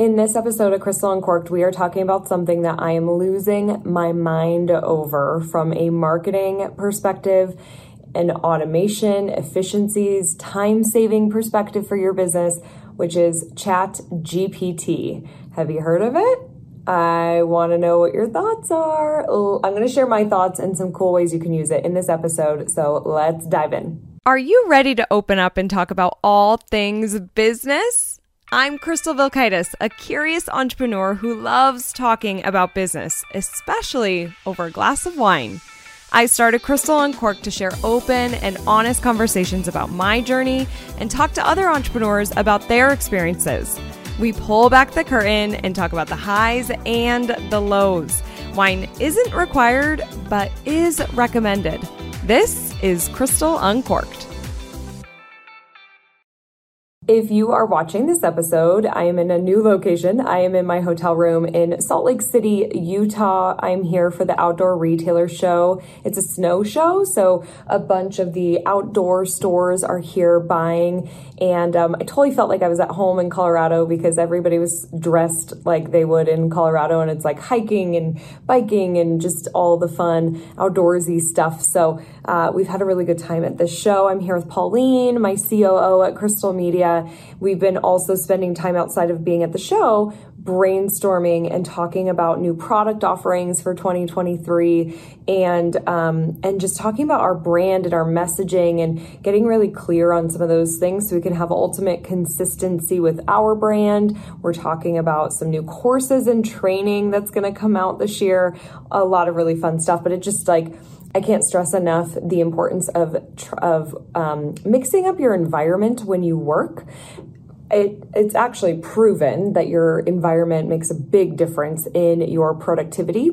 In this episode of Crystal Uncorked, we are talking about something that I am losing my mind over from a marketing perspective, an automation, efficiencies, time saving perspective for your business, which is Chat GPT. Have you heard of it? I want to know what your thoughts are. I'm going to share my thoughts and some cool ways you can use it in this episode. So let's dive in. Are you ready to open up and talk about all things business? I'm Crystal Vilkaitis, a curious entrepreneur who loves talking about business, especially over a glass of wine. I started Crystal Uncorked to share open and honest conversations about my journey and talk to other entrepreneurs about their experiences. We pull back the curtain and talk about the highs and the lows. Wine isn't required, but is recommended. This is Crystal Uncorked. If you are watching this episode, I am in a new location. I am in my hotel room in Salt Lake City, Utah. I'm here for the Outdoor Retailer Show. It's a snow show, so a bunch of the outdoor stores are here buying. And um, I totally felt like I was at home in Colorado because everybody was dressed like they would in Colorado, and it's like hiking and biking and just all the fun outdoorsy stuff. So uh, we've had a really good time at this show. I'm here with Pauline, my COO at Crystal Media. We've been also spending time outside of being at the show brainstorming and talking about new product offerings for 2023 and um, and just talking about our brand and our messaging and getting really clear on some of those things so we can have ultimate consistency with our brand. We're talking about some new courses and training that's going to come out this year. A lot of really fun stuff but it just like I can't stress enough the importance of of um, mixing up your environment when you work. It, it's actually proven that your environment makes a big difference in your productivity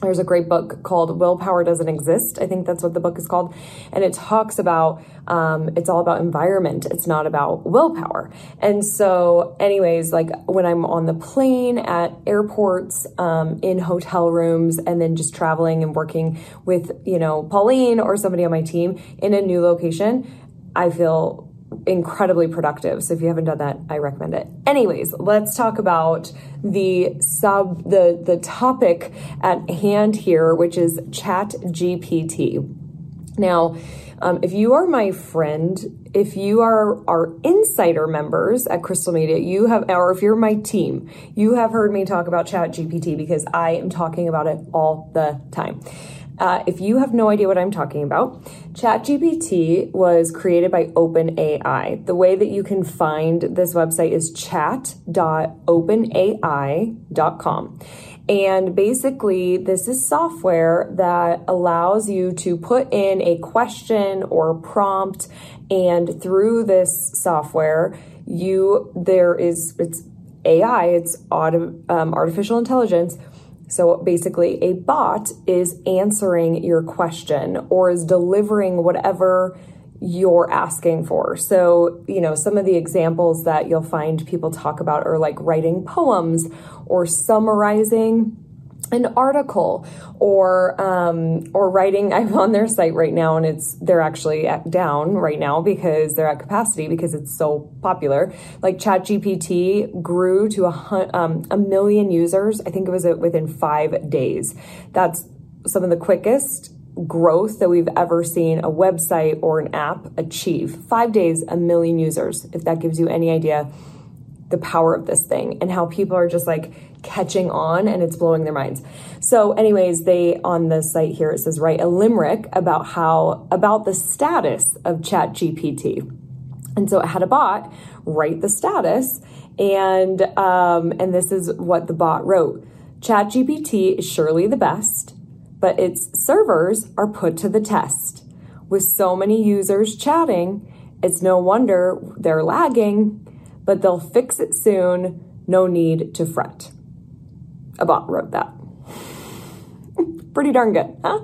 there's a great book called Willpower Doesn't Exist. I think that's what the book is called. And it talks about, um, it's all about environment. It's not about willpower. And so, anyways, like when I'm on the plane at airports, um, in hotel rooms, and then just traveling and working with, you know, Pauline or somebody on my team in a new location, I feel incredibly productive. So if you haven't done that, I recommend it. Anyways, let's talk about the sub the the topic at hand here, which is Chat GPT. Now, um, if you are my friend, if you are our insider members at Crystal Media, you have, or if you're my team, you have heard me talk about Chat GPT because I am talking about it all the time. Uh, if you have no idea what I'm talking about, ChatGPT was created by OpenAI. The way that you can find this website is chat.openai.com. And basically, this is software that allows you to put in a question or prompt, and through this software, you there is it's AI, it's auto, um, artificial intelligence so basically, a bot is answering your question or is delivering whatever you're asking for. So, you know, some of the examples that you'll find people talk about are like writing poems or summarizing an article or um, or writing. I'm on their site right now and it's they're actually down right now because they're at capacity because it's so popular. Like chat gpt grew to a, um, a million users i think it was within five days. That's some of the quickest growth that we've ever seen a website or an app achieve. Five days a million users if that gives you any idea the power of this thing and how people are just like catching on and it's blowing their minds. So, anyways, they on the site here it says write a limerick about how about the status of Chat GPT. And so it had a bot write the status, and um, and this is what the bot wrote: ChatGPT is surely the best, but its servers are put to the test. With so many users chatting, it's no wonder they're lagging, but they'll fix it soon. No need to fret a bot wrote that. Pretty darn good, huh?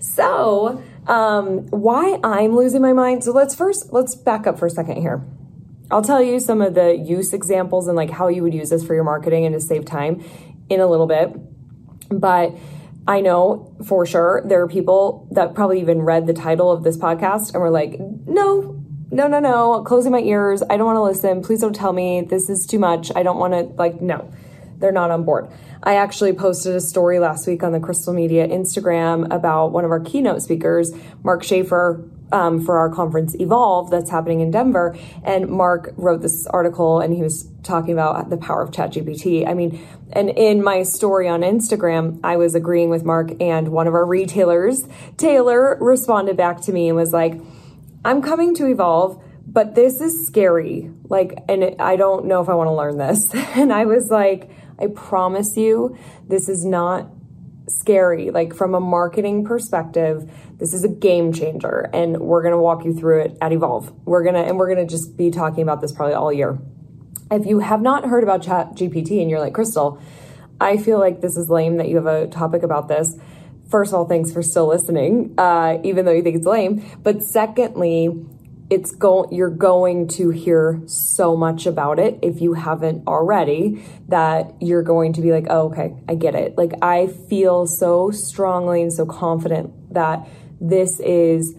So, um, why I'm losing my mind. So let's first let's back up for a second here. I'll tell you some of the use examples and like how you would use this for your marketing and to save time in a little bit. But I know for sure there are people that probably even read the title of this podcast and were like, no, no, no, no, closing my ears. I don't want to listen. Please don't tell me this is too much. I don't want to, like, no, they're not on board. I actually posted a story last week on the Crystal Media Instagram about one of our keynote speakers, Mark Schaefer, um, for our conference Evolve that's happening in Denver. And Mark wrote this article and he was talking about the power of ChatGPT. I mean, and in my story on Instagram, I was agreeing with Mark, and one of our retailers, Taylor, responded back to me and was like, I'm coming to Evolve, but this is scary. Like, and I don't know if I want to learn this. And I was like, I promise you, this is not scary. Like, from a marketing perspective, this is a game changer. And we're to walk you through it at Evolve. We're to, and we're to just be talking about this probably all year. If you have not heard about Chat GPT and you're like, Crystal, I feel like this is lame that you have a topic about this. First of all, thanks for still listening, uh, even though you think it's lame. But secondly, it's going you're going to hear so much about it if you haven't already that you're going to be like oh okay i get it. Like i feel so strongly and so confident that this is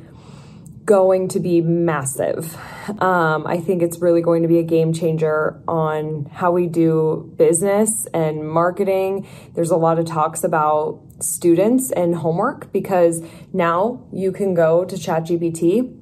going to be massive. Um, i think it's really going to be a game changer on how we do business and marketing. There's a lot of talks about students and homework because now you can go to ChatGPT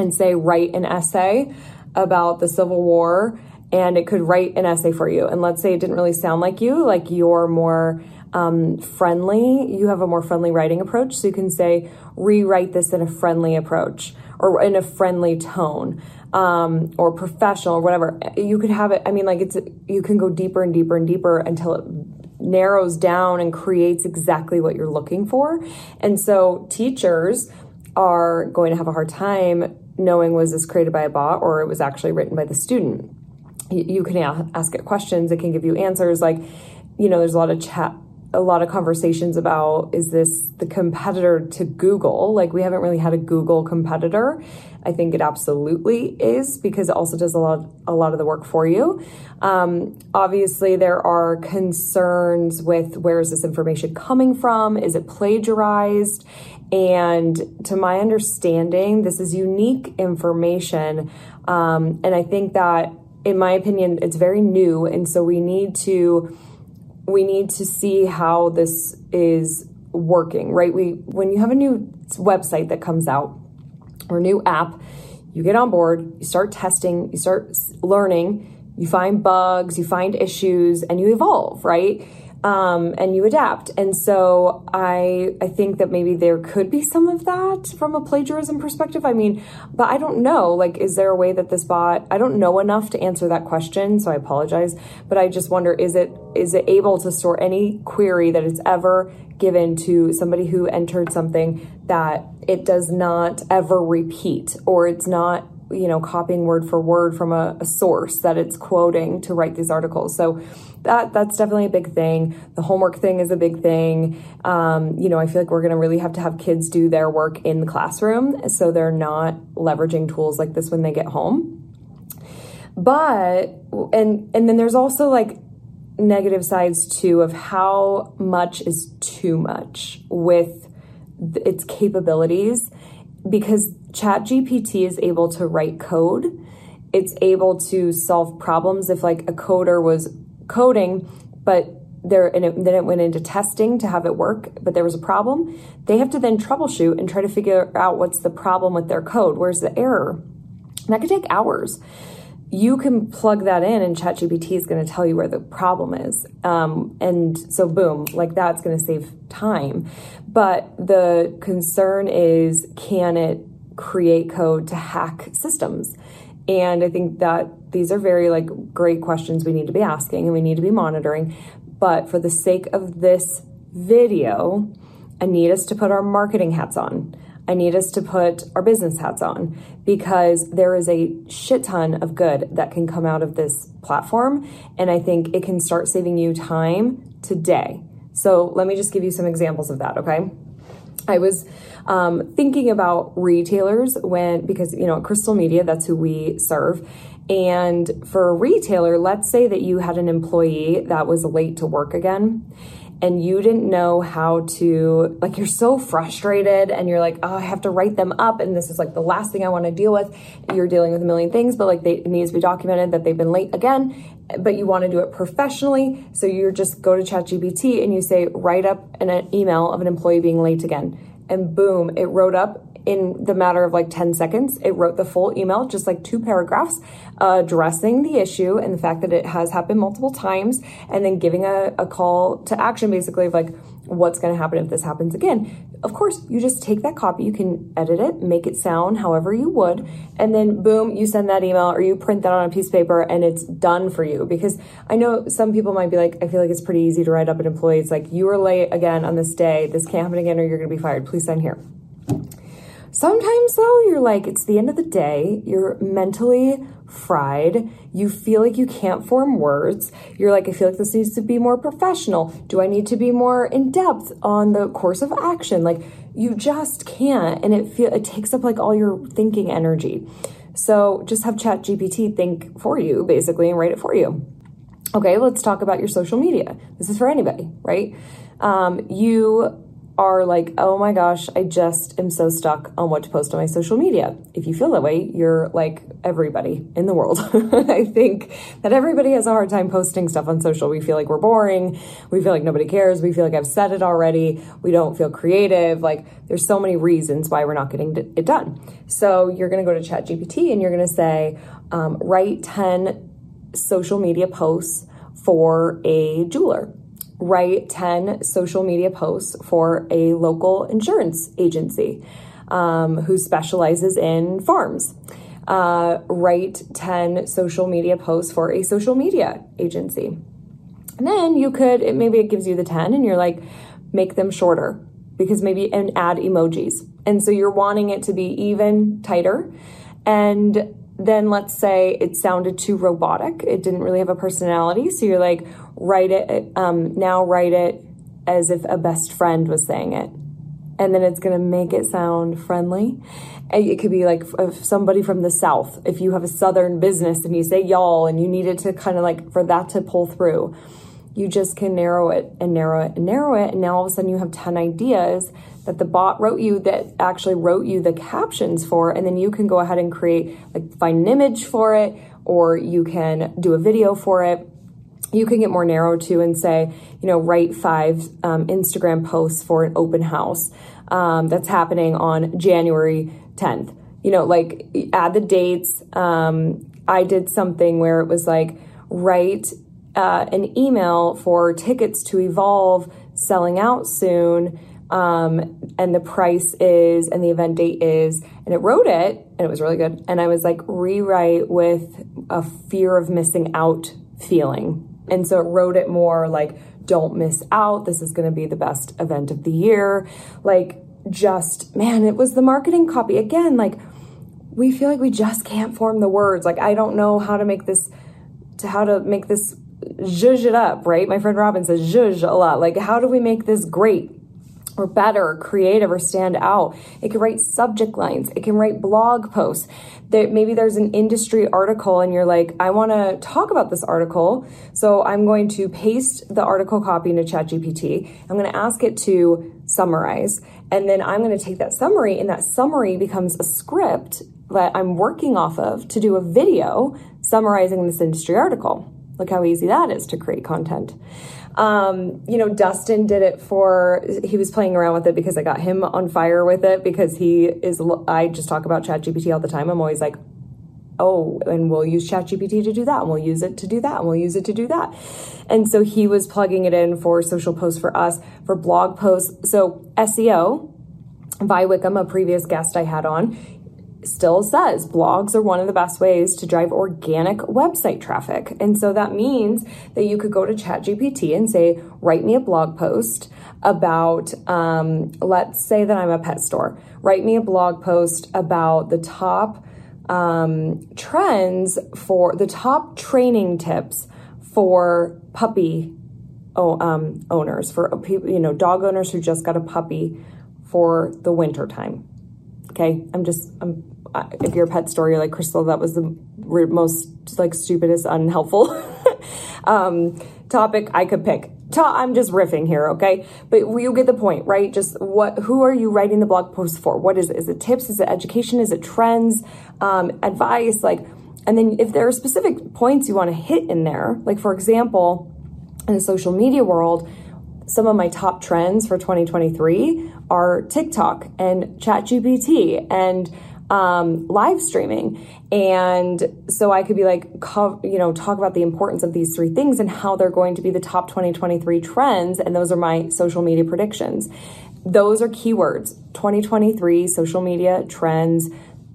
and say, write an essay about the Civil War, and it could write an essay for you. And let's say it didn't really sound like you, like you're more um, friendly, you have a more friendly writing approach. So you can say, rewrite this in a friendly approach or in a friendly tone. Um, or professional or whatever you could have it i mean like it's you can go deeper and deeper and deeper until it narrows down and creates exactly what you're looking for and so teachers are going to have a hard time knowing was this created by a bot or it was actually written by the student. You, can ask it questions, it can give you answers. Like, you know, there's a lot of chat a lot of conversations about is this the competitor to Google? Like we haven't really had a Google competitor. I think it absolutely is because it also does a lot a lot of the work for you. Um, obviously, there are concerns with where is this information coming from? Is it plagiarized? And to my understanding, this is unique information. Um, and I think that, in my opinion, it's very new. And so we need to we need to see how this is working, right? We when you have a new website that comes out or new app, you get on board, you start testing, you start learning, you find bugs, you find issues, and you evolve, right? Um, and you adapt. And so I I think that maybe there could be some of that from a plagiarism perspective. I mean, but I don't know. Like, is there a way that this bot? I don't know enough to answer that question, so I apologize. But I just wonder: is it is it able to store any query that it's ever given to somebody who entered something that it does not ever repeat, or it's not you know copying word for word from a, a source that it's quoting to write these articles. So that that's definitely a big thing. The homework thing is a big thing. Um, you know, I feel like we're going to really have to have kids do their work in the classroom, so they're not leveraging tools like this when they get home. But and and then there's also like negative sides too of how much is too much with its capabilities because ChatGPT is able to write code. It's able to solve problems if like a coder was coding, but there and it, then it went into testing to have it work, but there was a problem. They have to then troubleshoot and try to figure out what's the problem with their code. Where's the error? And that could take hours. You can plug that in, and ChatGPT is going to tell you where the problem is. Um, and so, boom, like that's going to save time. But the concern is can it create code to hack systems? And I think that these are very like great questions we need to be asking and we need to be monitoring. But for the sake of this video, I need us to put our marketing hats on. I need us to put our business hats on because there is a shit ton of good that can come out of this platform. And I think it can start saving you time today. So let me just give you some examples of that, okay? I was um, thinking about retailers when, because, you know, Crystal Media, that's who we serve. And for a retailer, let's say that you had an employee that was late to work again and you didn't know how to like you're so frustrated and you're like oh i have to write them up and this is like the last thing i want to deal with. You're dealing with a million things but like they, it needs to be documented that they've been late again but you want to do it professionally. So you just go to ChatGPT and you say write up an uh, email of an employee being late again. And boom it wrote up in the matter of like 10 seconds, it wrote the full email, just like two paragraphs, uh, addressing the issue and the fact that it has happened multiple times, and then giving a, a call to action basically of like what's going to happen if this happens again. Of course, you just take that copy, you can edit it, make it sound however you would, and then boom, you send that email or you print that on a piece of paper and it's done for you. Because I know some people might be like, I feel like it's pretty easy to write up an employee. It's like, you were late again on this day, this can't happen again, or you're going to be fired. Please sign here. Sometimes, though, you're like, it's the end of the day, you're mentally fried, you feel like you can't form words, you're like, I feel like this needs to be more professional. Do I need to be more in depth on the course of action? Like, you just can't, and it feel it takes up like all your thinking energy. So just have Chat GPT think for you, basically, and write it for you. Okay, let's talk about your social media. This is for anybody, right? Um, you are like, oh my gosh, I just am so stuck on what to post on my social media. If you feel that way, you're like everybody in the world. I think that everybody has a hard time posting stuff on social. We feel like we're boring. We feel like nobody cares. We feel like I've said it already. We don't feel creative. Like there's so many reasons why we're not getting it done. So you're going to go to ChatGPT and you're going to say, um, write 10 social media posts for a jeweler write 10 social media posts for a local insurance agency um, who specializes in farms. Uh, write 10 social media posts for a social media agency. And then you could, it, maybe it gives you the 10 and you're like, make them shorter because maybe, and add emojis. And so you're wanting it to be even tighter. And then let's say it sounded too robotic. It didn't really have a personality. So you're like, write it, um, now write it as if a best friend was saying it. And then it's going to make it sound friendly. It could be like somebody from the South. If you have a Southern business and you say y'all and you need it to kind of like for that to pull through, you just can narrow it and narrow it and narrow it. And now all of a sudden you have 10 ideas that the bot wrote you that actually wrote you the captions for. And then you can go ahead and create, like, find an image for it, or you can do a video for it. You can get more narrow too and say, you know, write five um, Instagram posts for an open house um, that's happening on January 10th. You know, like add the dates. Um, I did something where it was like, write uh, an email for tickets to Evolve selling out soon. Um, and the price is, and the event date is, and it wrote it, and it was really good. And I was like, rewrite with a fear of missing out feeling. And so it wrote it more like, don't miss out. This is going to be the best event of the year. Like, just, man, it was the marketing copy. Again, like, we feel like we just can't form the words. Like, I don't know how to make this, to how to make this zhuzh it up, right? My friend Robin says zhuzh a lot. Like, how do we make this great? Or better or creative or stand out. It can write subject lines. It can write blog posts. That maybe there's an industry article and you're like, I want to talk about this article. So I'm going to paste the article copy into ChatGPT. I'm going to ask it to summarize. And then I'm going to take that summary and that summary becomes a script that I'm working off of to do a video summarizing this industry article. Look how easy that is to create content. Um, you know, Dustin did it for, he was playing around with it because I got him on fire with it because he is, I just talk about ChatGPT all the time. I'm always like, oh, and we'll use ChatGPT to do that, and we'll use it to do that, and we'll use it to do that. And so he was plugging it in for social posts for us, for blog posts. So SEO, Vi Wickham, a previous guest I had on, still says blogs are one of the best ways to drive organic website traffic. And so that means that you could go to ChatGPT and say, write me a blog post about, um, let's say that I'm a pet store. Write me a blog post about the top um, trends for the top training tips for puppy oh, um, owners, for you know, dog owners who just got a puppy for the winter time. Okay, I'm just, I'm, if you're a pet store, you're like, Crystal, that was the most like stupidest, unhelpful um, topic I could pick. Ta- I'm just riffing here, okay? But you get the point, right? Just what, who are you writing the blog post for? What is it? Is it tips? Is it education? Is it trends? Um, advice? Like, and then if there are specific points you want to hit in there, like for example, in the social media world, some of my top trends for 2023 are TikTok and ChatGPT and um, live streaming. And so I could be like, you know, talk about the importance of these three things and how they're going to be the top 2023 trends. And those are my social media predictions. Those are keywords 2023 social media trends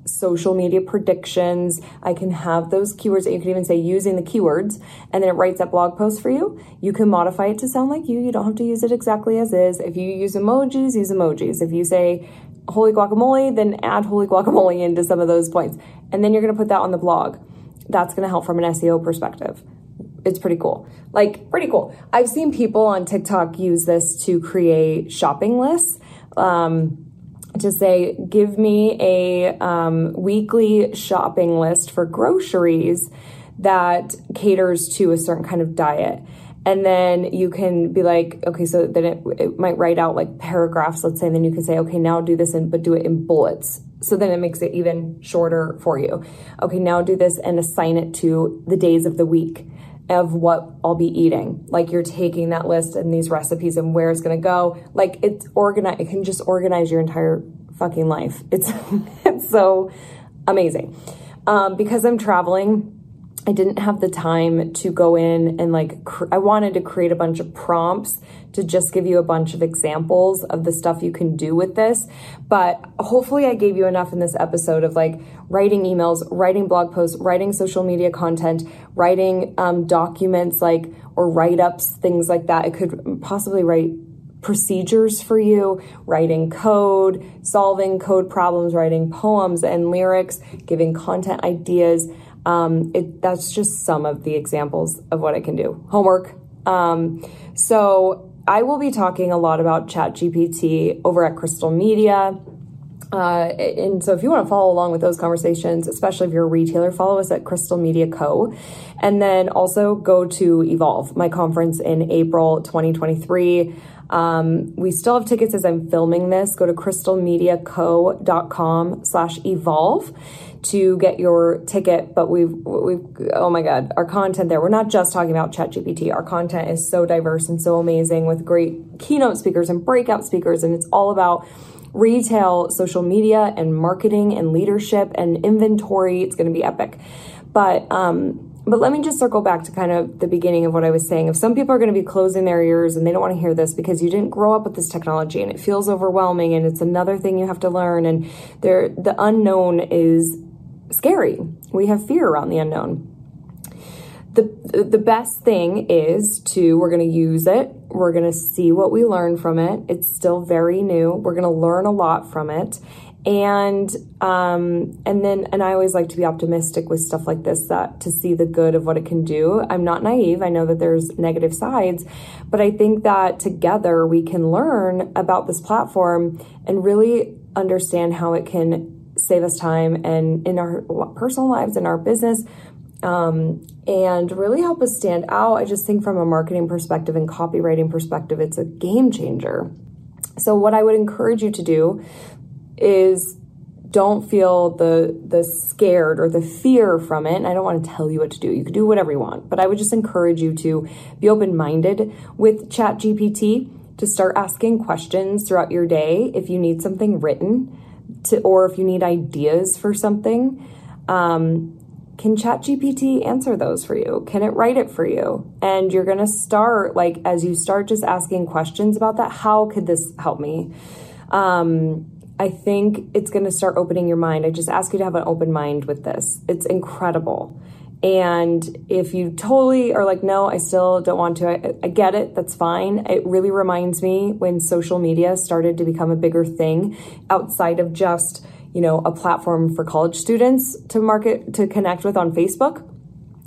social media predictions. I can have those keywords. that You can even say using the keywords, and then it writes that blog post for you. You can modify it to sound like you. You don't have to use it exactly as is. If you use emojis, use emojis. If you say holy guacamole, then add holy guacamole into some of those points. And then you're going to put that on the blog. That's going to help from an SEO perspective. It's pretty cool. Like, pretty cool. I've seen people on TikTok use this to create shopping lists. Um, to say, give me a um, weekly shopping list for groceries that caters to a certain kind of diet. And then you can be like, okay, so then it, it might write out like paragraphs, let's say, and then you can say, okay, now do this and but do it in bullets. So then it makes it even shorter for you. Okay, now do this and assign it to the days of the week of what I'll be eating. Like you're taking that list and these recipes and where it's going to go. Like it's organize. It can just organize your entire fucking life. It's it's so amazing. Um, because I'm traveling. I didn't have the time to go in and like cr- I wanted to create a bunch of prompts to just give you a bunch of examples of the stuff you can do with this. But hopefully, I gave you enough in this episode of like writing emails, writing blog posts, writing social media content, writing um, documents like or write ups, things like that. I could possibly write procedures for you, writing code, solving code problems, writing poems and lyrics, giving content ideas. Um, it, that's just some of the examples of what I can do. Homework. Um, so I will be talking a lot about ChatGPT over at Crystal Media. Uh, and so if you want to follow along with those conversations, especially if you're a retailer, follow us at Crystal Media Co. And then also go to Evolve, my conference in April 2023. Um, we still have tickets as I'm filming this. Go to crystalmediaco.com slash evolve to get your ticket. But we've, we've, oh my God, our content there. We're not just talking about ChatGPT. Our content is so diverse and so amazing with great keynote speakers and breakout speakers. And it's all about retail, social media, and marketing and leadership and inventory. It's going to be epic. But, um, but let me just circle back to kind of the beginning of what I was saying. If some people are going to be closing their ears and they don't want to hear this because you didn't grow up with this technology and it feels overwhelming and it's another thing you have to learn and there the unknown is scary. We have fear around the unknown. The the best thing is to we're going to use it. We're going to see what we learn from it. It's still very new. We're going to learn a lot from it and um, and then and I always like to be optimistic with stuff like this that to see the good of what it can do. I'm not naive. I know that there's negative sides, but I think that together we can learn about this platform and really understand how it can save us time and in our personal lives in our business um, and really help us stand out. I just think from a marketing perspective and copywriting perspective, it's a game changer. So, what I would encourage you to do is don't feel the the scared or the fear from it. And I don't want to tell you what to do. You can do whatever you want, but I would just encourage you to be open-minded with ChatGPT to start asking questions throughout your day if you need something written to or if you need ideas for something. Um, can ChatGPT answer those for you? Can it write it for you? And you're going to start like as you start just asking questions about that, how could this help me? Um, I think it's going to start opening your mind. I just ask you to have an open mind with this. It's incredible. And if you totally are like, no, I still don't want to, I, I, get it, that's fine. It really reminds me when social media started to become a bigger thing outside of just, you know, a platform for college students to market, to connect with on Facebook.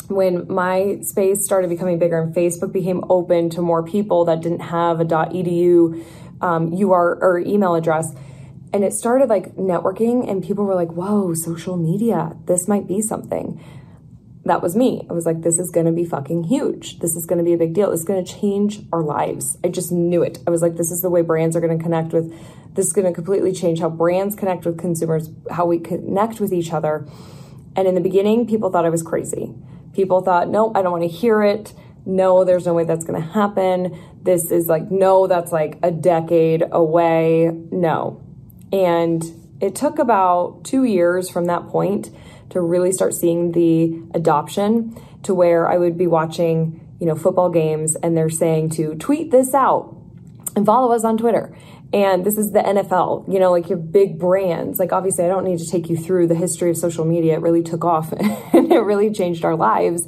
When MySpace started becoming bigger and Facebook became open to more people that didn't have a .edu um, UR or email address, and it started like networking and people were like whoa social media this might be something that was me. I was like, this is going to be fucking huge. This is going to be a big deal. It's going to change our lives. I just knew it. I was like, this is the way brands are going to connect with, this is going to completely change how brands connect with consumers, how we connect with each other. And in the beginning, people thought I was crazy. People thought, no, I don't want to hear it. No, there's no way that's going to happen. This is like, no, that's like a decade away. No. And it took about two years from that point to really start seeing the adoption to where I would be watching, you know, football games and they're saying to tweet this out and follow us on Twitter. And this is the NFL, you know, like your big brands. Like, obviously, I don't need to take you through the history of social media. It really took off and it really changed our lives.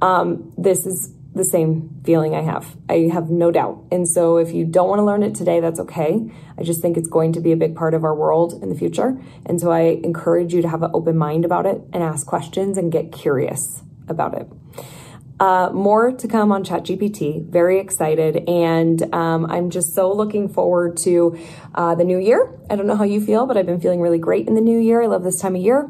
Um, this is the same feeling I have. I have no doubt. And so if you don't want to learn it today, that's okay. I just think it's going to be a big part of our world in the future. And so I encourage you to have an open mind about it and ask questions and get curious about it. Uh, more to come on ChatGPT. Very excited. And um, I'm just so looking forward to uh, the new year. I don't know how you feel, but I've been feeling really great in the new year. I love this time of year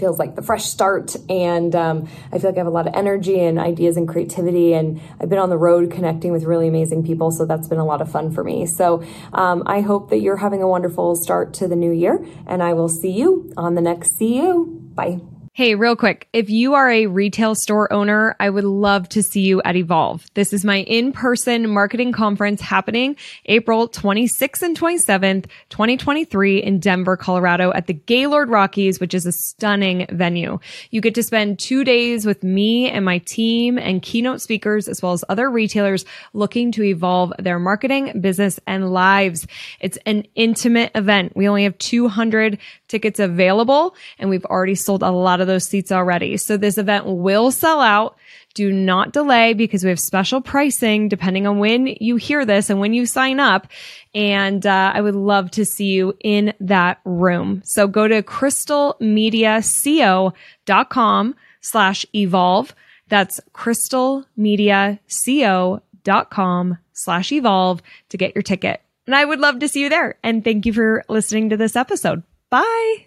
feels like the fresh start and um, i feel like i have a lot of energy and ideas and creativity and i've been on the road connecting with really amazing people so that's been a lot of fun for me. So um, i hope that you're having a wonderful start to the new year and i will see you on the next see you bye Hey, real quick, if you are a retail store owner, I would love to see you at Evolve. This is my in-person marketing conference happening April 26th and 27th, 2023 in Denver, Colorado at the Gaylord Rockies, which is a stunning venue. You get to spend two days with me and my team and keynote speakers, as well as other retailers looking to evolve their marketing, business, and lives. It's an intimate event. We only have 200 tickets available and we've already sold a lot of those seats already. So this event will sell out. Do not delay because we have special pricing depending on when you hear this and when you sign up. And uh, I would love to see you in that room. So go to crystalmediaco.com slash evolve. That's crystalmediaco.com slash evolve to get your ticket. And I would love to see you there. And thank you for listening to this episode. Bye.